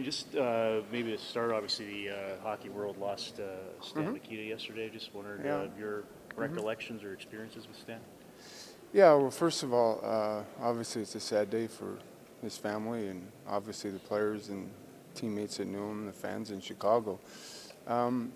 Wayne, just uh, maybe to start, obviously the uh, hockey world lost uh, Stan Mhm. Mikita yesterday. Just wondered Yeah. uh, your recollections or experiences with Stan. Yeah, well, first of all, uh, obviously it's a sad day for his family and obviously the players and teammates that knew him, the fans in Chicago. Um,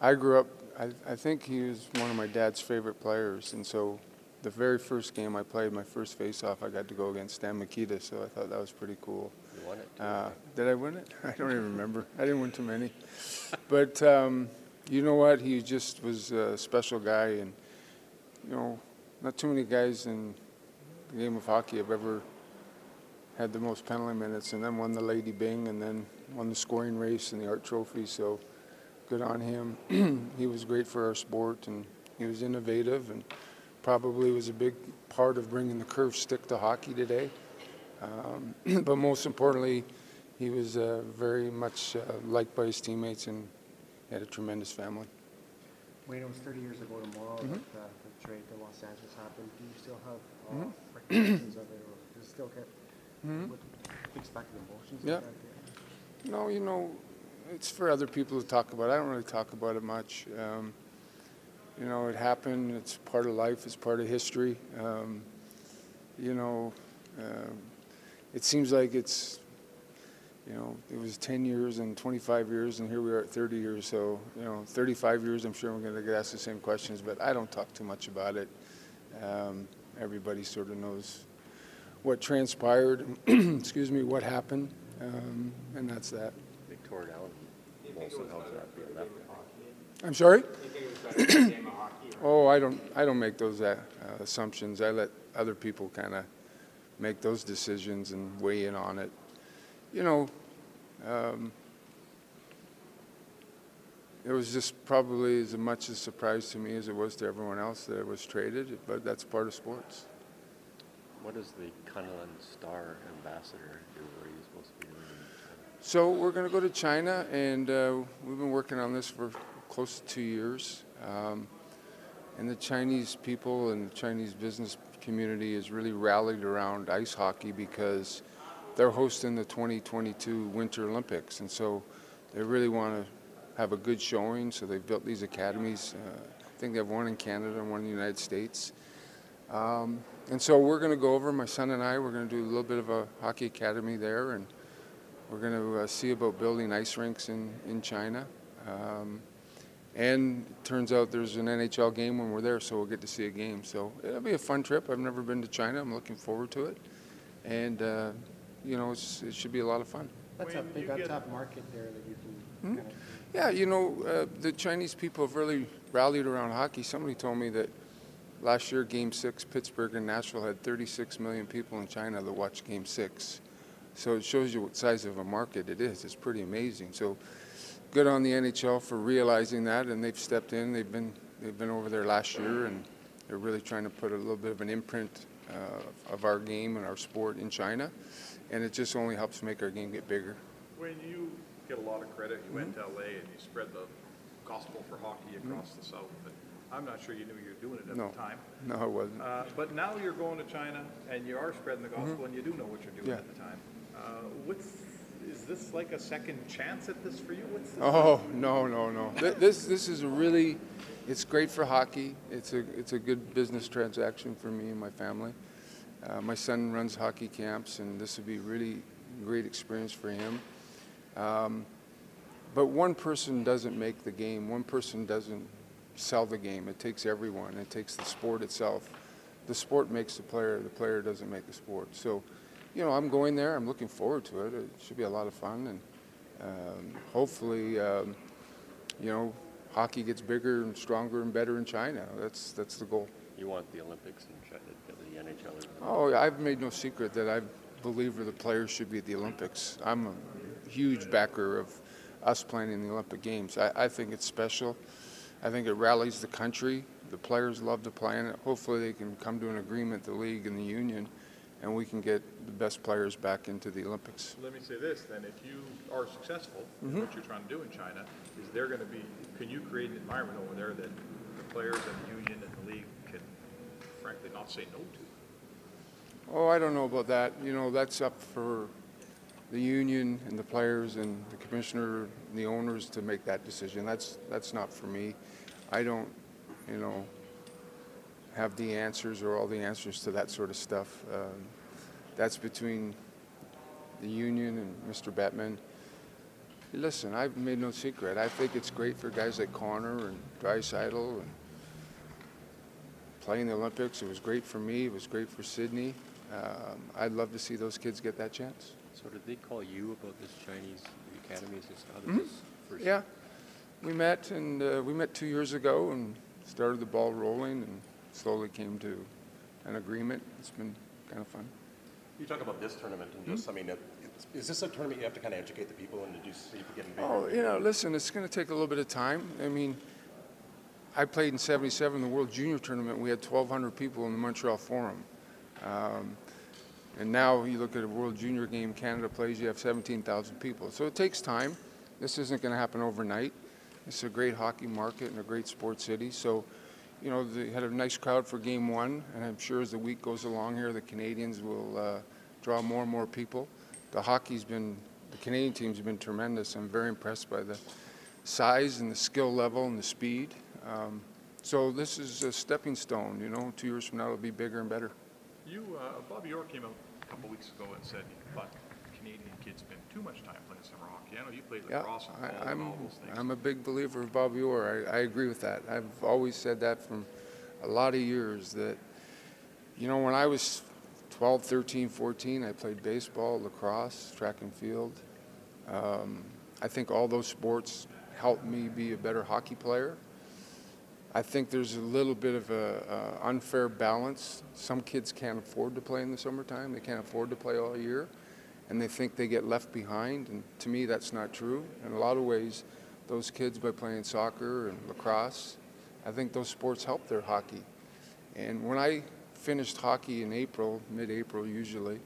I grew up, I, I think he was one of my dad's favorite players, and so the very first game I played, my first face-off, I got to go against Stan Mikita, so I thought that was pretty cool. Won it. Uh, did I win it? I don't even remember. I didn't win too many. But um, you know what? He just was a special guy, and you know, not too many guys in the game of hockey have ever had the most penalty minutes, and then won the Lady Byng, and then won the scoring race and the Art Trophy. So good on him. he was great for our sport, and he was innovative, and probably was a big part of bringing the curve stick to hockey today. Um, but most importantly, he was uh, very much uh, liked by his teammates and had a tremendous family. Wayne, it was 30 years ago tomorrow Mhm. that uh, the trade to Los Angeles happened. Do you still have uh, Mhm. recollections of it, or does it still get Mhm. what takes back the emotions? Yeah. That? No, you know, it's for other people to talk about. I don't really talk about it much. Um, you know, it happened. It's part of life. It's part of history. Um, you know, um, it seems like it's, you know, it was 10 years and 25 years, and here we are at 30 years. So, you know, 35 years, I'm sure we're going to get asked the same questions, but I don't talk too much about it. Um, everybody sort of knows what transpired, excuse me, what happened, um, and that's that. They tore it down. Molson helped that being left. I'm sorry? oh, I don't, I don't make those uh, uh, assumptions. I let other people kind of make those decisions and weigh in on it. You know, um, it was just probably as much a surprise to me as it was to everyone else that it was traded, but that's part of sports. What does the Kunlun Star ambassador do? Are you supposed to be doing? So we're going to go to China, and uh, we've been working on this for close to two years. Um, and the Chinese people and the Chinese business community has really rallied around ice hockey because they're hosting the 2022 Winter Olympics, and so they really want to have a good showing. So they've built these academies. Uh, I think they have one in Canada and one in the United States. Um, and so we're going to go over. My son and I. We're going to do a little bit of a hockey academy there, and we're going to uh, see about building ice rinks in, in China. Um, and it turns out there's an NHL game when we're there, so we'll get to see a game. So it'll be a fun trip. I've never been to China. I'm looking forward to it. And, uh, you know, it's, it should be a lot of fun. That's a big you get- untapped market there that you can Hmm? kind of. Yeah, you know, uh, the Chinese people have really rallied around hockey. Somebody told me that last year, Game 6, Pittsburgh and Nashville had 36 million people in China that watched Game 6. So it shows you what size of a market it is. It's pretty amazing. So good on the NHL for realizing that, and they've stepped in. They've been, they've been over there last year, and they're really trying to put a little bit of an imprint uh, of our game and our sport in China. And it just only helps make our game get bigger. When you get a lot of credit, you went to LA and you spread the gospel for hockey across the South, but I'm not sure you knew you were doing it at No. the time. No, it wasn't. Uh, But now you're going to China and you are spreading the gospel and you do know what you're doing Yeah. at the time. Uh, What's, this like a second chance at this for you? What's this? Oh no no no! This this is a really, it's great for hockey. It's a it's a good business transaction for me and my family. Uh, my son runs hockey camps, and this would be really great experience for him. Um, but one person doesn't make the game. One person doesn't sell the game. It takes everyone. It takes the sport itself. The sport makes the player. The player doesn't make the sport. So, you know, I'm going there. I'm looking forward to it. It should be a lot of fun, and um, hopefully, um, you know, hockey gets bigger and stronger and better in China. That's that's the goal. You want the Olympics in China, the NHL. Oh, I've made no secret that I believe the players should be at the Olympics. I'm a huge backer of, us playing in the Olympic Games. I, I think it's special. I think it rallies the country. The players love to play in it. Hopefully, they can come to an agreement, the league and the union, and we can get the best players back into the Olympics. Let me say this, then, if you are successful in mm-hmm. what you're trying to do in China, is there gonna be, can you create an environment over there that the players and the union and the league can frankly not say no to? Oh, I don't know about that. You know, that's up for the union and the players and the commissioner and the owners to make that decision. That's, that's not for me. I don't, you know, have the answers or all the answers to that sort of stuff. Um, that's between the union and Mr. Bettman. Listen, I've made no secret. I think it's great for guys like Connor and Draisaitl and playing the Olympics. It was great for me. It was great for Sidney. Um, I'd love to see those kids get that chance. So did they call you about this Chinese stuff? Mhm. This first- Yeah, we met and uh, we met two years ago and started the ball rolling and slowly came to an agreement. It's been kind of fun. You talk about this tournament and just, I mean, it- it's- is this a tournament you have to kind of educate the people and to do, see if you get bigger? Oh, you know, listen, it's going to take a little bit of time. I mean, I played in 77, the World Junior Tournament. We had 1,200 people in the Montreal Forum. Um, and now you look at a World Junior game, Canada plays, you have 17,000 people. So it takes time. This isn't going to happen overnight. It's a great hockey market and a great sports city. So, you know, they had a nice crowd for game one, and I'm sure as the week goes along here, the Canadians will uh, draw more and more people. The hockey's been, the Canadian team's been tremendous. I'm very impressed by the size and the skill level and the speed. Um, so this is a stepping stone, you know, two years from now it'll be bigger and better. You, uh, Bobby Orr came out a couple weeks ago and said he Canadian kids spend too much time playing summer hockey. I know you played Yeah, lacrosse and I, golf and I'm, all those things. I'm a big believer of Bobby Orr. I, I agree with that. I've always said that from a lot of years that, you know, when I was 12, 13, 14, I played baseball, lacrosse, track and field. Um, I think all those sports helped me be a better hockey player. I think there's a little bit of a, a unfair balance. Some kids can't afford to play in the summertime. They can't afford to play all year, and they think they get left behind. And to me, that's not true. In a lot of ways, those kids by playing soccer and lacrosse, I think those sports help their hockey. And when I finished hockey in April, mid-April usually,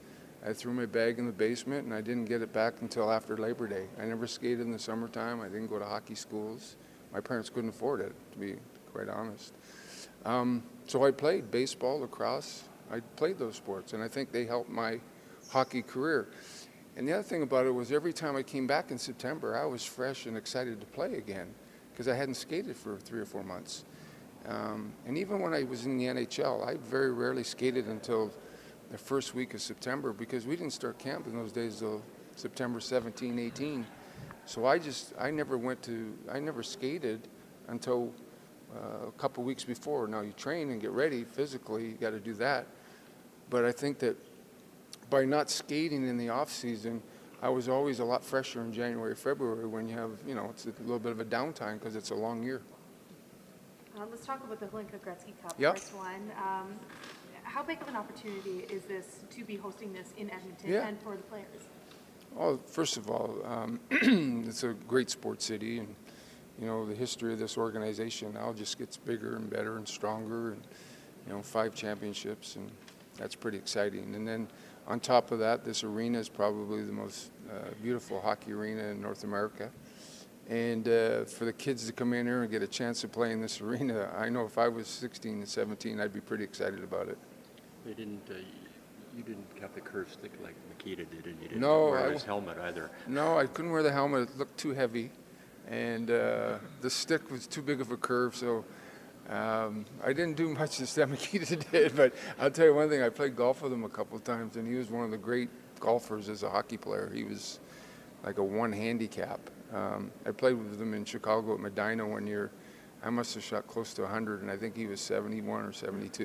I threw my bag in the basement and I didn't get it back until after Labor Day. I never skated in the summertime. I didn't go to hockey schools. My parents couldn't afford it, to be quite honest. Um, so I played baseball, lacrosse. I played those sports, and I think they helped my hockey career. And the other thing about it was every time I came back in September, I was fresh and excited to play again because I hadn't skated for three or four months. Um, and even when I was in the NHL, I very rarely skated until the first week of September because we didn't start camp in those days till September 17, 18. So I just, I never went to, I never skated until uh, a couple weeks before. Now you train and get ready physically, you got to do that. But I think that by not skating in the off season, I was always a lot fresher in January, February when you have, you know, it's a little bit of a downtime because it's a long year. Uh, Let's talk about the Hlinka Gretzky Cup, Yep. first one. Um, How big of an opportunity is this to be hosting this in Edmonton Yeah. and for the players? Well, first of all, um, it's a great sports city, and you know the history of this organization now just gets bigger and better and stronger, and you know five championships, and that's pretty exciting. And then on top of that, this arena is probably the most uh, beautiful hockey arena in North America. And uh, for the kids to come in here and get a chance to play in this arena, I know if I was 16 and 17, I'd be pretty excited about it. They didn't, uh, you didn't have the curved stick like Mikita did, and you didn't No, wear I his helmet either. No, I couldn't wear the helmet. It looked too heavy, and uh, the stick was too big of a curve. So um, I didn't do much as Mikita did. But I'll tell you one thing: I played golf with him a couple of times, and he was one of the great golfers as a hockey player. He was like a one handicap. Um, I played with him in Chicago at Medinah one year. I must have shot close to 100, and I think he was 71 or 72.